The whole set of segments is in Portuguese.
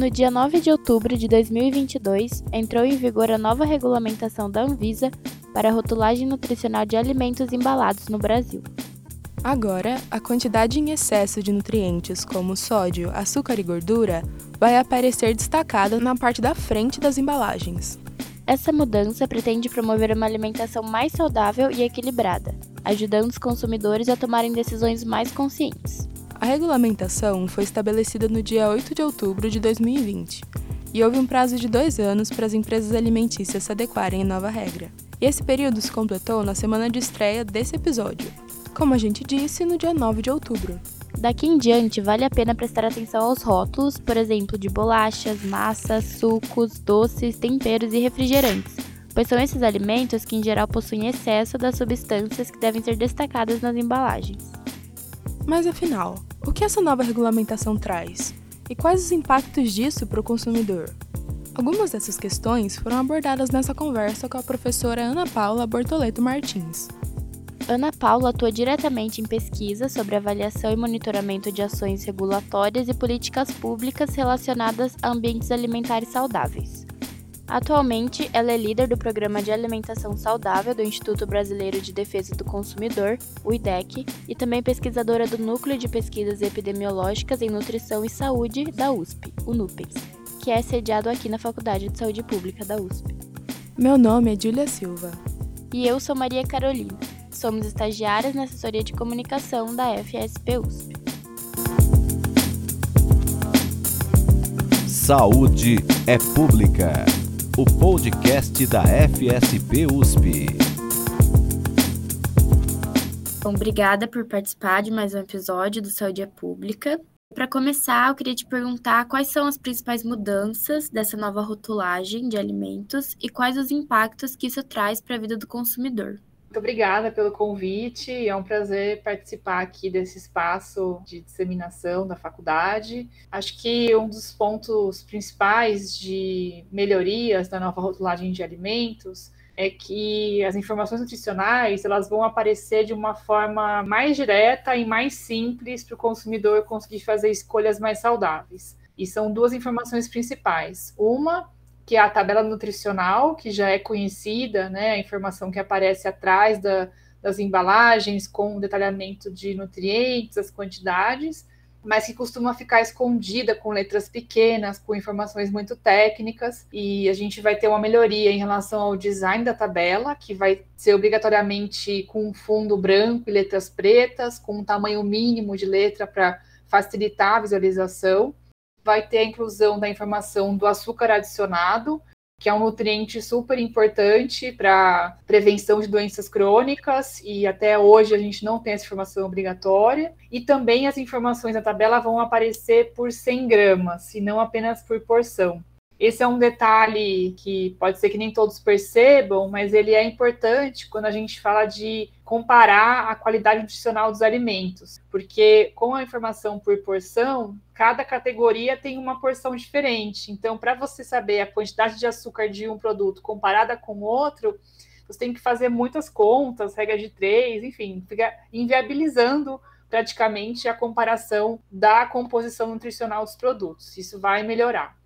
No dia 9 de outubro de 2022, entrou em vigor a nova regulamentação da Anvisa para a rotulagem nutricional de alimentos embalados no Brasil. Agora, a quantidade em excesso de nutrientes como sódio, açúcar e gordura vai aparecer destacada na parte da frente das embalagens. Essa mudança pretende promover uma alimentação mais saudável e equilibrada, ajudando os consumidores a tomarem decisões mais conscientes. A regulamentação foi estabelecida no dia 8 de outubro de 2020 e houve um prazo de dois anos para as empresas alimentícias se adequarem à nova regra. E esse período se completou na semana de estreia desse episódio, como a gente disse, no dia 9 de outubro. Daqui em diante, vale a pena prestar atenção aos rótulos, por exemplo, de bolachas, massas, sucos, doces, temperos e refrigerantes, pois são esses alimentos que em geral possuem excesso das substâncias que devem ser destacadas nas embalagens. Mas afinal, o que essa nova regulamentação traz? E quais os impactos disso para o consumidor? Algumas dessas questões foram abordadas nessa conversa com a professora Ana Paula Bortoleto Martins. Ana Paula atua diretamente em pesquisa sobre avaliação e monitoramento de ações regulatórias e políticas públicas relacionadas a ambientes alimentares saudáveis. Atualmente, ela é líder do Programa de Alimentação Saudável do Instituto Brasileiro de Defesa do Consumidor, o IDEC, e também pesquisadora do Núcleo de Pesquisas Epidemiológicas em Nutrição e Saúde da USP, o NUPES, que é sediado aqui na Faculdade de Saúde Pública da USP. Meu nome é Júlia Silva. E eu sou Maria Carolina. Somos estagiárias na assessoria de comunicação da FSP USP. Saúde é Pública o podcast da FSP USP. Obrigada por participar de mais um episódio do Saúde é Pública. Para começar, eu queria te perguntar quais são as principais mudanças dessa nova rotulagem de alimentos e quais os impactos que isso traz para a vida do consumidor. Muito obrigada pelo convite. É um prazer participar aqui desse espaço de disseminação da faculdade. Acho que um dos pontos principais de melhorias da nova rotulagem de alimentos é que as informações nutricionais elas vão aparecer de uma forma mais direta e mais simples para o consumidor conseguir fazer escolhas mais saudáveis. E são duas informações principais. Uma que é a tabela nutricional, que já é conhecida, né, a informação que aparece atrás da, das embalagens com o detalhamento de nutrientes, as quantidades, mas que costuma ficar escondida com letras pequenas, com informações muito técnicas, e a gente vai ter uma melhoria em relação ao design da tabela, que vai ser obrigatoriamente com fundo branco e letras pretas, com um tamanho mínimo de letra para facilitar a visualização vai ter a inclusão da informação do açúcar adicionado, que é um nutriente super importante para prevenção de doenças crônicas, e até hoje a gente não tem essa informação obrigatória. E também as informações na tabela vão aparecer por 100 gramas, e não apenas por porção. Esse é um detalhe que pode ser que nem todos percebam, mas ele é importante quando a gente fala de comparar a qualidade nutricional dos alimentos, porque com a informação por porção, cada categoria tem uma porção diferente. Então, para você saber a quantidade de açúcar de um produto comparada com outro, você tem que fazer muitas contas, regra de três, enfim, fica inviabilizando praticamente a comparação da composição nutricional dos produtos. Isso vai melhorar.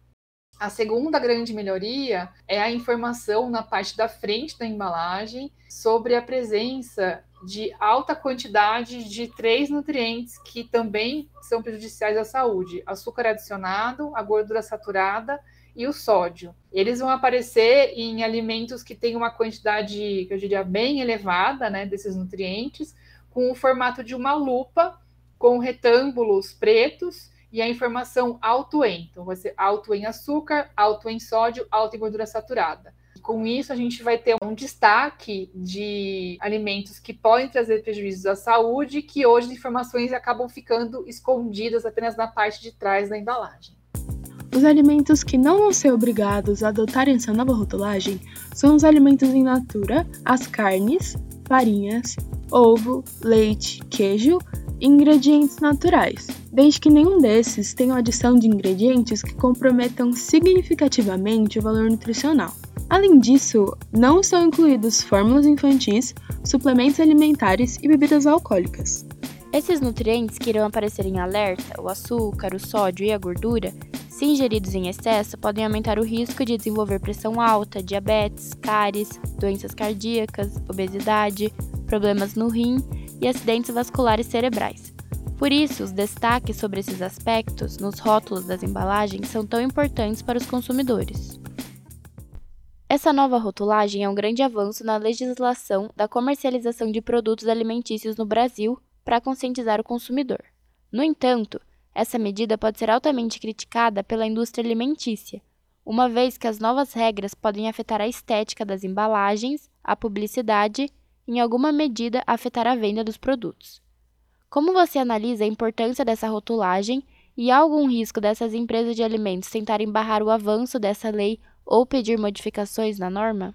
A segunda grande melhoria é a informação na parte da frente da embalagem sobre a presença de alta quantidade de três nutrientes que também são prejudiciais à saúde: açúcar adicionado, a gordura saturada e o sódio. Eles vão aparecer em alimentos que têm uma quantidade, que eu diria, bem elevada, né, desses nutrientes, com o formato de uma lupa com retângulos pretos e a informação alto em. Então, vai ser alto em açúcar, alto em sódio, alto em gordura saturada. Com isso, a gente vai ter um destaque de alimentos que podem trazer prejuízos à saúde, que hoje as informações acabam ficando escondidas apenas na parte de trás da embalagem. Os alimentos que não vão ser obrigados a adotarem essa nova rotulagem são os alimentos em natura, as carnes, farinhas, ovo, leite, queijo ingredientes naturais desde que nenhum desses tenha adição de ingredientes que comprometam significativamente o valor nutricional. Além disso, não estão incluídos fórmulas infantis, suplementos alimentares e bebidas alcoólicas. Esses nutrientes que irão aparecer em alerta, o açúcar, o sódio e a gordura, se ingeridos em excesso, podem aumentar o risco de desenvolver pressão alta, diabetes, cáries, doenças cardíacas, obesidade, problemas no rim e acidentes vasculares cerebrais. Por isso, os destaques sobre esses aspectos nos rótulos das embalagens são tão importantes para os consumidores. Essa nova rotulagem é um grande avanço na legislação da comercialização de produtos alimentícios no Brasil para conscientizar o consumidor. No entanto, essa medida pode ser altamente criticada pela indústria alimentícia, uma vez que as novas regras podem afetar a estética das embalagens, a publicidade em alguma medida, afetar a venda dos produtos. Como você analisa a importância dessa rotulagem e há algum risco dessas empresas de alimentos tentarem barrar o avanço dessa lei ou pedir modificações na norma?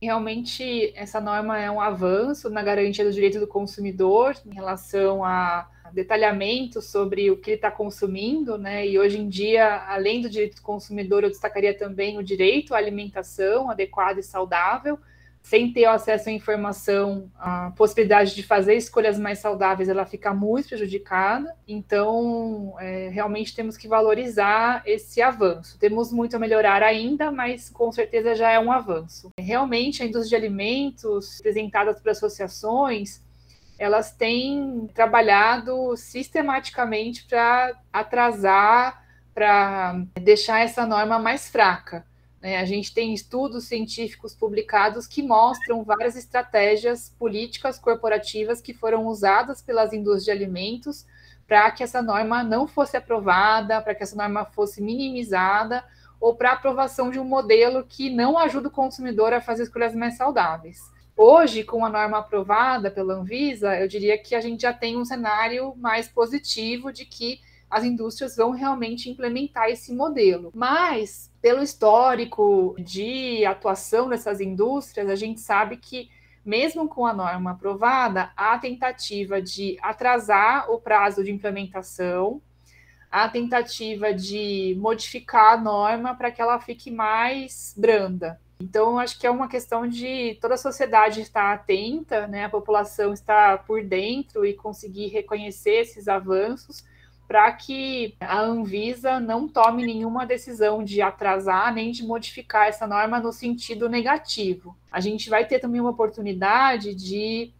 Realmente, essa norma é um avanço na garantia do direito do consumidor em relação a detalhamento sobre o que ele está consumindo, né? E hoje em dia, além do direito do consumidor, eu destacaria também o direito à alimentação adequada e saudável. Sem ter acesso à informação, a possibilidade de fazer escolhas mais saudáveis ela fica muito prejudicada. Então, é, realmente temos que valorizar esse avanço. Temos muito a melhorar ainda, mas com certeza já é um avanço. Realmente, a indústria de alimentos, representada por associações, elas têm trabalhado sistematicamente para atrasar, para deixar essa norma mais fraca. Né? A gente tem estudos científicos publicados que mostram várias estratégias políticas corporativas que foram usadas pelas indústrias de alimentos para que essa norma não fosse aprovada, para que essa norma fosse minimizada ou para aprovação de um modelo que não ajuda o consumidor a fazer escolhas mais saudáveis. Hoje, com a norma aprovada pela Anvisa, eu diria que a gente já tem um cenário mais positivo de que as indústrias vão realmente implementar esse modelo. Mas, pelo histórico de atuação dessas indústrias, a gente sabe que, mesmo com a norma aprovada, há tentativa de atrasar o prazo de implementação, a tentativa de modificar a norma para que ela fique mais branda. Então, acho que é uma questão de toda a sociedade estar atenta, né, a população estar por dentro e conseguir reconhecer esses avanços para que a Anvisa não tome nenhuma decisão de atrasar nem de modificar essa norma no sentido negativo. A gente vai ter também uma oportunidade de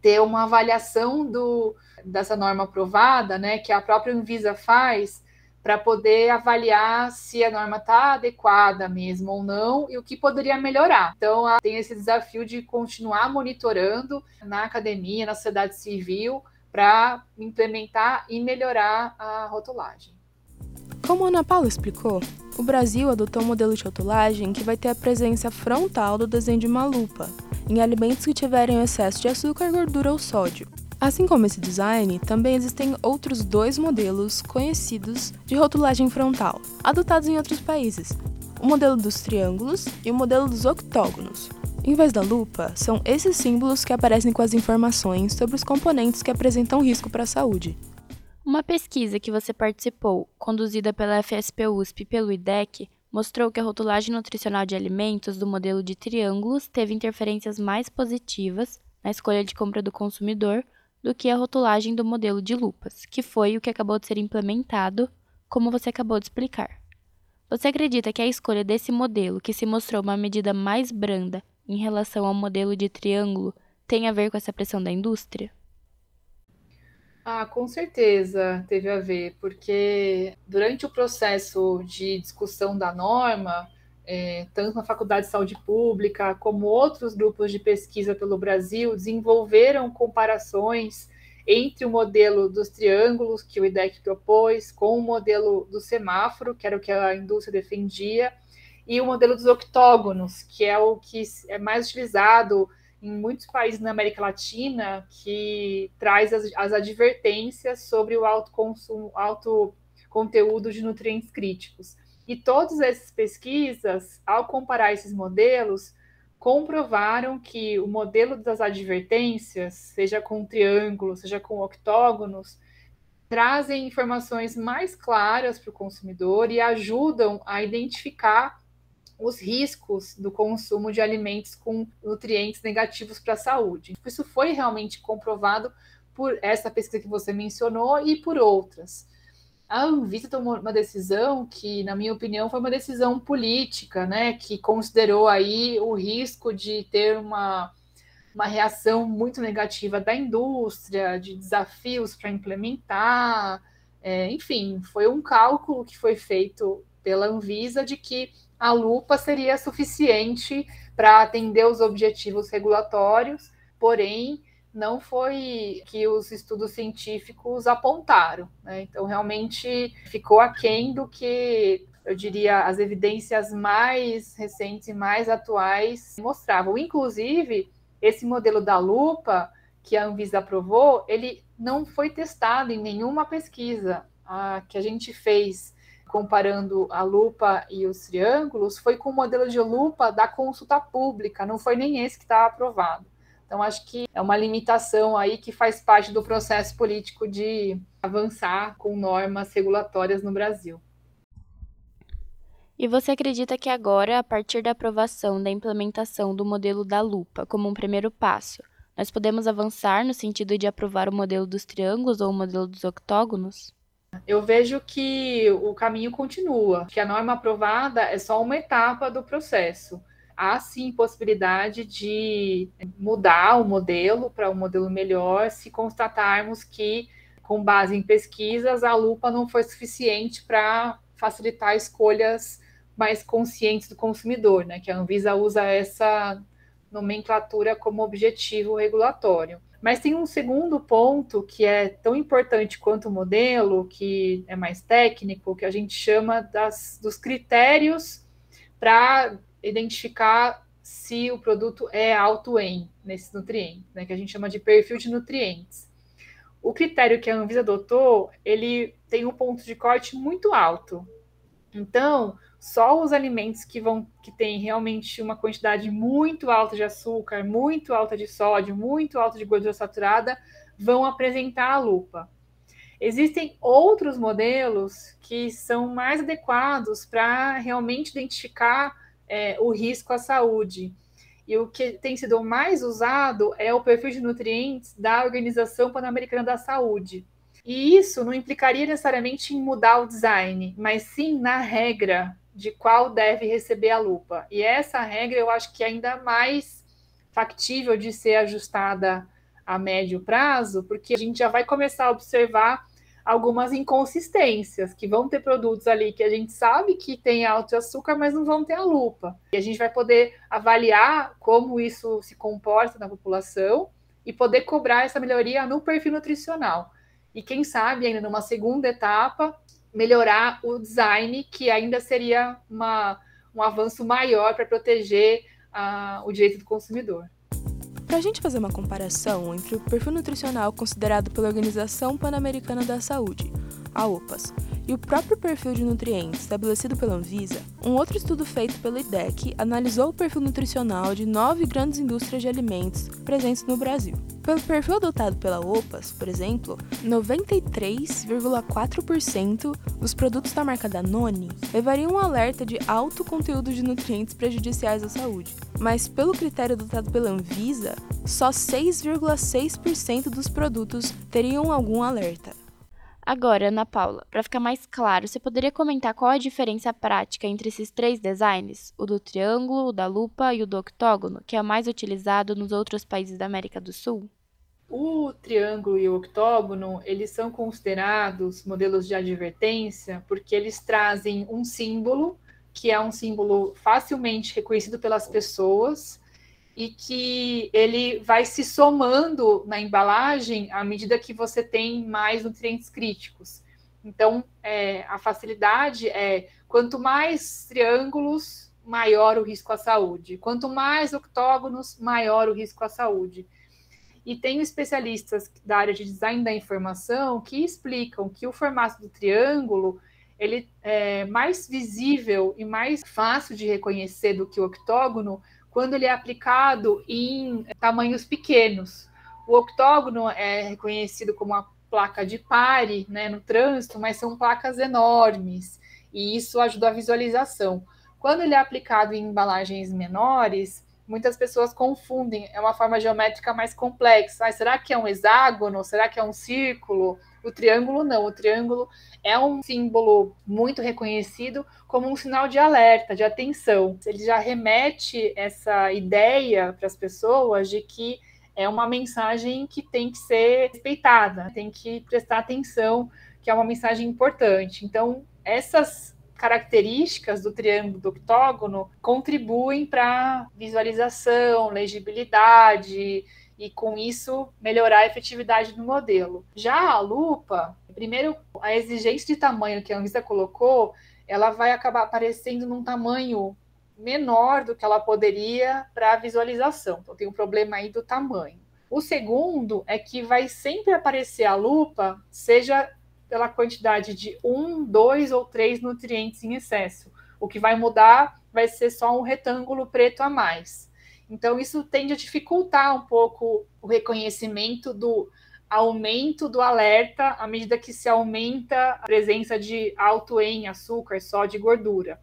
ter uma avaliação do, dessa norma aprovada, né, que a própria Anvisa faz para poder avaliar se a norma está adequada mesmo ou não e o que poderia melhorar. Então, tem esse desafio de continuar monitorando na academia, na sociedade civil, para implementar e melhorar a rotulagem. Como a Ana Paula explicou, o Brasil adotou um modelo de rotulagem que vai ter a presença frontal do desenho de uma lupa em alimentos que tiverem excesso de açúcar, gordura ou sódio. Assim como esse design, também existem outros dois modelos conhecidos de rotulagem frontal, adotados em outros países: o modelo dos triângulos e o modelo dos octógonos. Em vez da lupa, são esses símbolos que aparecem com as informações sobre os componentes que apresentam risco para a saúde. Uma pesquisa que você participou, conduzida pela FSP USP e pelo IDEC, mostrou que a rotulagem nutricional de alimentos do modelo de triângulos teve interferências mais positivas na escolha de compra do consumidor do que a rotulagem do modelo de lupas, que foi o que acabou de ser implementado, como você acabou de explicar. Você acredita que a escolha desse modelo, que se mostrou uma medida mais branda em relação ao modelo de triângulo, tem a ver com essa pressão da indústria? Ah, com certeza teve a ver, porque durante o processo de discussão da norma, é, tanto na Faculdade de Saúde Pública como outros grupos de pesquisa pelo Brasil desenvolveram comparações entre o modelo dos triângulos que o IDEC propôs com o modelo do semáforo, que era o que a indústria defendia, e o modelo dos octógonos, que é o que é mais utilizado em muitos países na América Latina, que traz as, as advertências sobre o alto consumo, alto conteúdo de nutrientes críticos. E todas essas pesquisas, ao comparar esses modelos, comprovaram que o modelo das advertências, seja com triângulos, seja com octógonos, trazem informações mais claras para o consumidor e ajudam a identificar os riscos do consumo de alimentos com nutrientes negativos para a saúde. Isso foi realmente comprovado por essa pesquisa que você mencionou e por outras. a Anvisa tomou uma decisão que, na minha opinião, foi uma decisão política, né, que considerou aí o risco de ter uma, uma reação muito negativa da indústria, de desafios para implementar, é, enfim, foi um cálculo que foi feito pela Anvisa de que a lupa seria suficiente para atender os objetivos regulatórios, porém não foi que os estudos científicos apontaram. Né? Então, realmente ficou aquém do que eu diria as evidências mais recentes e mais atuais mostravam. Inclusive, esse modelo da lupa que a Anvisa aprovou, ele não foi testado em nenhuma pesquisa a, que a gente fez comparando a lupa e os triângulos, foi com o modelo de lupa da consulta pública, não foi nem esse que estava aprovado. Então, acho que é uma limitação aí que faz parte do processo político de avançar com normas regulatórias no Brasil. E você acredita que agora, a partir da aprovação da implementação do modelo da lupa como um primeiro passo, nós podemos avançar no sentido de aprovar o modelo dos triângulos ou o modelo dos octógonos? Eu vejo que o caminho continua, que a norma aprovada é só uma etapa do processo há sim possibilidade de mudar o modelo para um modelo melhor se constatarmos que, com base em pesquisas, a lupa não foi suficiente para facilitar escolhas mais conscientes do consumidor, né? Que a Anvisa usa essa nomenclatura como objetivo regulatório. Mas tem um segundo ponto que é tão importante quanto o modelo, que é mais técnico, que a gente chama das, dos critérios para identificar se o produto é alto em nesses nutrientes, né, que a gente chama de perfil de nutrientes. O critério que a Anvisa adotou, ele tem um ponto de corte muito alto. Então, só os alimentos que vão que têm realmente uma quantidade muito alta de açúcar, muito alta de sódio, muito alta de gordura saturada vão apresentar a lupa. Existem outros modelos que são mais adequados para realmente identificar é, o risco à saúde. E o que tem sido mais usado é o perfil de nutrientes da Organização Pan-Americana da Saúde. E isso não implicaria necessariamente em mudar o design, mas sim na regra de qual deve receber a lupa. E essa regra eu acho que é ainda mais factível de ser ajustada a médio prazo, porque a gente já vai começar a observar algumas inconsistências, que vão ter produtos ali que a gente sabe que tem alto açúcar, mas não vão ter a lupa. E a gente vai poder avaliar como isso se comporta na população e poder cobrar essa melhoria no perfil nutricional. E quem sabe, ainda numa segunda etapa, melhorar o design, que ainda seria uma, um avanço maior para proteger uh, o direito do consumidor. Para a gente fazer uma comparação entre o perfil nutricional considerado pela Organização Pan-Americana da Saúde, a OPAS, e o próprio perfil de nutrientes estabelecido pela Anvisa, um outro estudo feito pela IDEC analisou o perfil nutricional de nove grandes indústrias de alimentos presentes no Brasil. Pelo perfil adotado pela OPAS, por exemplo, 93,4% dos produtos da marca Danone levariam um alerta de alto conteúdo de nutrientes prejudiciais à saúde. Mas pelo critério adotado pela Anvisa, só 6,6% dos produtos teriam algum alerta. Agora, Ana Paula, para ficar mais claro, você poderia comentar qual a diferença prática entre esses três designs, o do triângulo, o da lupa e o do octógono, que é mais utilizado nos outros países da América do Sul? O triângulo e o octógono, eles são considerados modelos de advertência porque eles trazem um símbolo que é um símbolo facilmente reconhecido pelas pessoas e que ele vai se somando na embalagem à medida que você tem mais nutrientes críticos. Então, é, a facilidade é quanto mais triângulos, maior o risco à saúde. Quanto mais octógonos, maior o risco à saúde. E tem especialistas da área de design da informação que explicam que o formato do triângulo ele é mais visível e mais fácil de reconhecer do que o octógono, quando ele é aplicado em tamanhos pequenos. O octógono é reconhecido como uma placa de pare né, no trânsito, mas são placas enormes, e isso ajuda a visualização. Quando ele é aplicado em embalagens menores, muitas pessoas confundem, é uma forma geométrica mais complexa. Ah, será que é um hexágono? Será que é um círculo? O triângulo não, o triângulo é um símbolo muito reconhecido como um sinal de alerta, de atenção. Ele já remete essa ideia para as pessoas de que é uma mensagem que tem que ser respeitada, tem que prestar atenção, que é uma mensagem importante. Então, essas características do triângulo do octógono contribuem para visualização, legibilidade e com isso melhorar a efetividade do modelo. Já a lupa, primeiro a exigência de tamanho que a Anvisa colocou, ela vai acabar aparecendo num tamanho menor do que ela poderia para a visualização. Então tem um problema aí do tamanho. O segundo é que vai sempre aparecer a lupa, seja pela quantidade de um, dois ou três nutrientes em excesso. O que vai mudar vai ser só um retângulo preto a mais. Então, isso tende a dificultar um pouco o reconhecimento do aumento do alerta à medida que se aumenta a presença de alto em açúcar, sódio e gordura.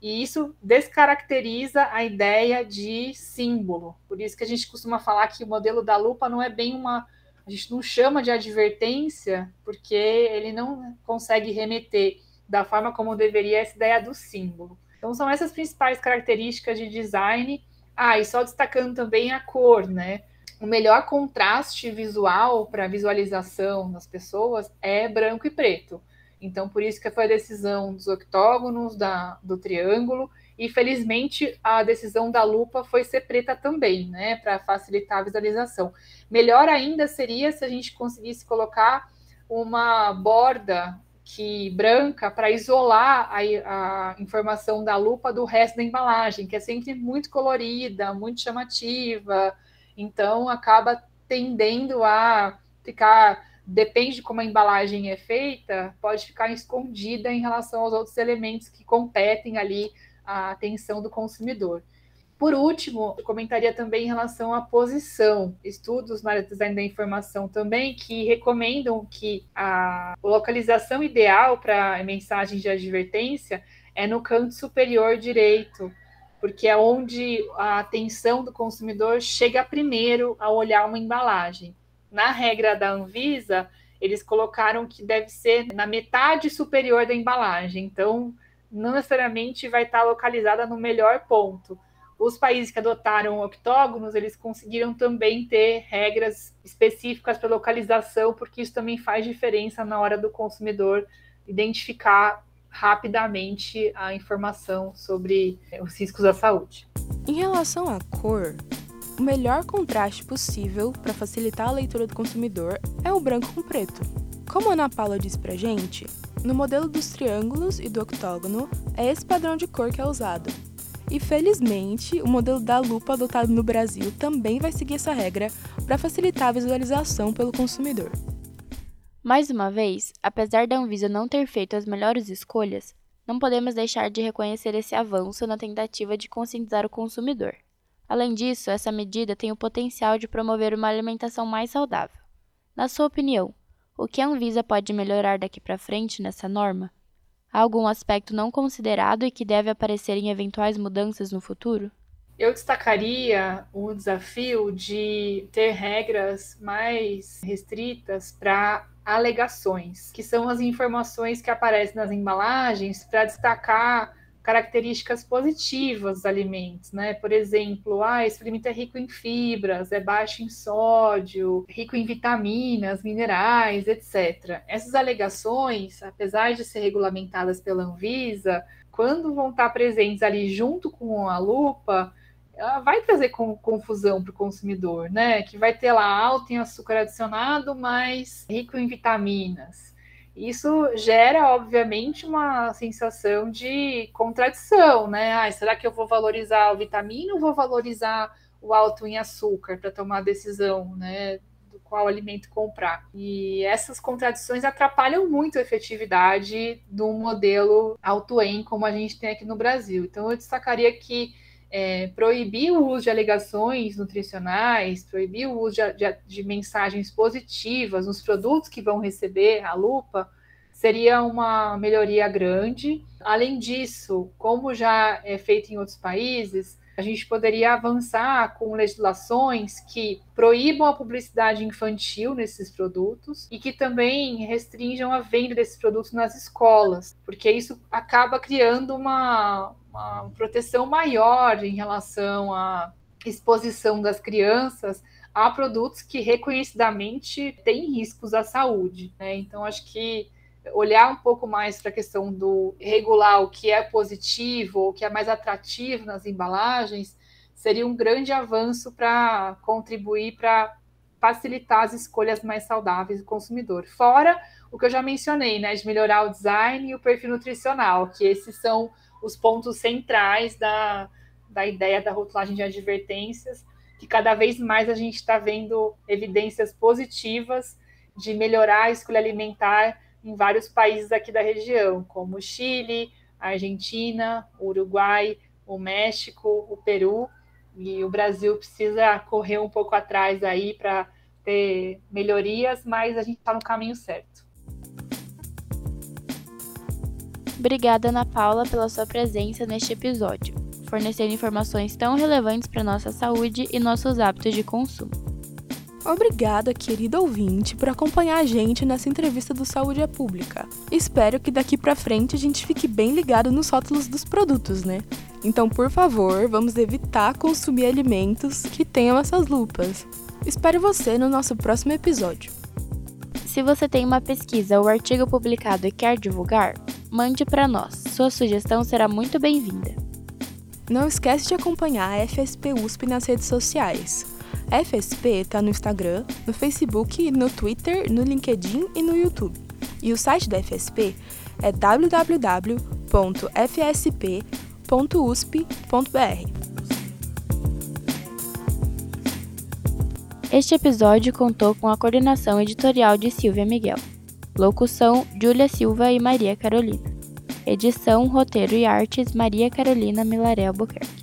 E isso descaracteriza a ideia de símbolo. Por isso que a gente costuma falar que o modelo da lupa não é bem uma a gente não chama de advertência porque ele não consegue remeter da forma como deveria essa ideia do símbolo. Então são essas principais características de design. Ah, e só destacando também a cor, né? O melhor contraste visual para visualização das pessoas é branco e preto. Então, por isso que foi a decisão dos octógonos, da, do triângulo, e felizmente a decisão da lupa foi ser preta também, né, para facilitar a visualização. Melhor ainda seria se a gente conseguisse colocar uma borda que branca para isolar a, a, informação da lupa do resto da embalagem, que é sempre muito colorida, muito chamativa, então acaba tendendo a ficar, depende de como a embalagem é feita, pode ficar escondida em relação aos outros elementos que competem ali a atenção do consumidor. Por último, eu comentaria também em relação à posição. Estudos na área de design da informação também que recomendam que a localização ideal para mensagens de advertência é no canto superior direito, porque é onde a atenção do consumidor chega primeiro ao olhar uma embalagem. Na regra da Anvisa, eles colocaram que deve ser na metade superior da embalagem. Então, não necessariamente vai estar localizada no melhor ponto. Os países que adotaram octógonos, eles conseguiram também ter regras específicas para localização, porque isso também faz diferença na hora do consumidor identificar rapidamente a informação sobre os riscos à saúde. Em relação à cor, o melhor contraste possível para facilitar a leitura do consumidor é o branco com preto. Como a Ana Paula disse pra gente, no modelo dos triângulos e do octógono, é esse padrão de cor que é usado. E felizmente, o modelo da lupa adotado no Brasil também vai seguir essa regra para facilitar a visualização pelo consumidor. Mais uma vez, apesar da Anvisa não ter feito as melhores escolhas, não podemos deixar de reconhecer esse avanço na tentativa de conscientizar o consumidor. Além disso, essa medida tem o potencial de promover uma alimentação mais saudável. Na sua opinião, o que a Anvisa pode melhorar daqui para frente nessa norma? Algum aspecto não considerado e que deve aparecer em eventuais mudanças no futuro? Eu destacaria o desafio de ter regras mais restritas para alegações, que são as informações que aparecem nas embalagens para destacar características positivas dos alimentos, né? Por exemplo, ah, esse alimento é rico em fibras, é baixo em sódio, rico em vitaminas, minerais, etc. Essas alegações, apesar de ser regulamentadas pela Anvisa, quando vão estar presentes ali junto com a lupa, ela vai trazer confusão para o consumidor, né? Que vai ter lá alto em açúcar adicionado, mas rico em vitaminas isso gera, obviamente, uma sensação de contradição, né? Ah, será que eu vou valorizar o vitamina ou vou valorizar o alto em açúcar para tomar a decisão, né? Do qual alimento comprar. E essas contradições atrapalham muito a efetividade do modelo alto em como a gente tem aqui no Brasil. Então, eu destacaria que é, proibir o uso de alegações nutricionais, proibir o uso de, de, de, mensagens positivas nos produtos que vão receber a lupa, seria uma melhoria grande. Além disso, como já é feito em outros países, a gente poderia avançar com legislações que proíbam a publicidade infantil nesses produtos e que também restringam a venda desses produtos nas escolas, porque isso acaba criando uma, uma proteção maior em relação à exposição das crianças a produtos que reconhecidamente têm riscos à saúde. Né? Então, acho que olhar um pouco mais para a questão do regular o que é positivo, o que é mais atrativo nas embalagens, seria um grande avanço para contribuir para facilitar as escolhas mais saudáveis do consumidor. Fora o que eu já mencionei, né, de melhorar o design e o perfil nutricional, que esses são os pontos centrais da, da ideia da rotulagem de advertências, que cada vez mais a gente está vendo evidências positivas de melhorar a escolha alimentar em vários países aqui da região, como Chile, Argentina, Uruguai, o México, o Peru, e o Brasil precisa correr um pouco atrás aí para ter melhorias, mas a gente está no caminho certo. Obrigada, Ana Paula, pela sua presença neste episódio, fornecendo informações tão relevantes para nossa saúde e nossos hábitos de consumo. Obrigada, querido ouvinte, por acompanhar a gente nessa entrevista do Saúde é Pública. Espero que daqui para frente a gente fique bem ligado nos rótulos dos produtos, né? Então, por favor, vamos evitar consumir alimentos que tenham essas lupas. Espero você no nosso próximo episódio. Se você tem uma pesquisa ou artigo publicado e quer divulgar, mande para nós. Sua sugestão será muito bem-vinda. Não esquece de acompanhar a FSP USP nas redes sociais. A FSP está no Instagram, no Facebook, no Twitter, no LinkedIn e no YouTube. E o site da FSP é www.fsp.usp.br. Este episódio contou com a coordenação editorial de Silvia Miguel. Locução: Júlia Silva e Maria Carolina. Edição, roteiro e artes: Maria Carolina Milaré Albuquerque.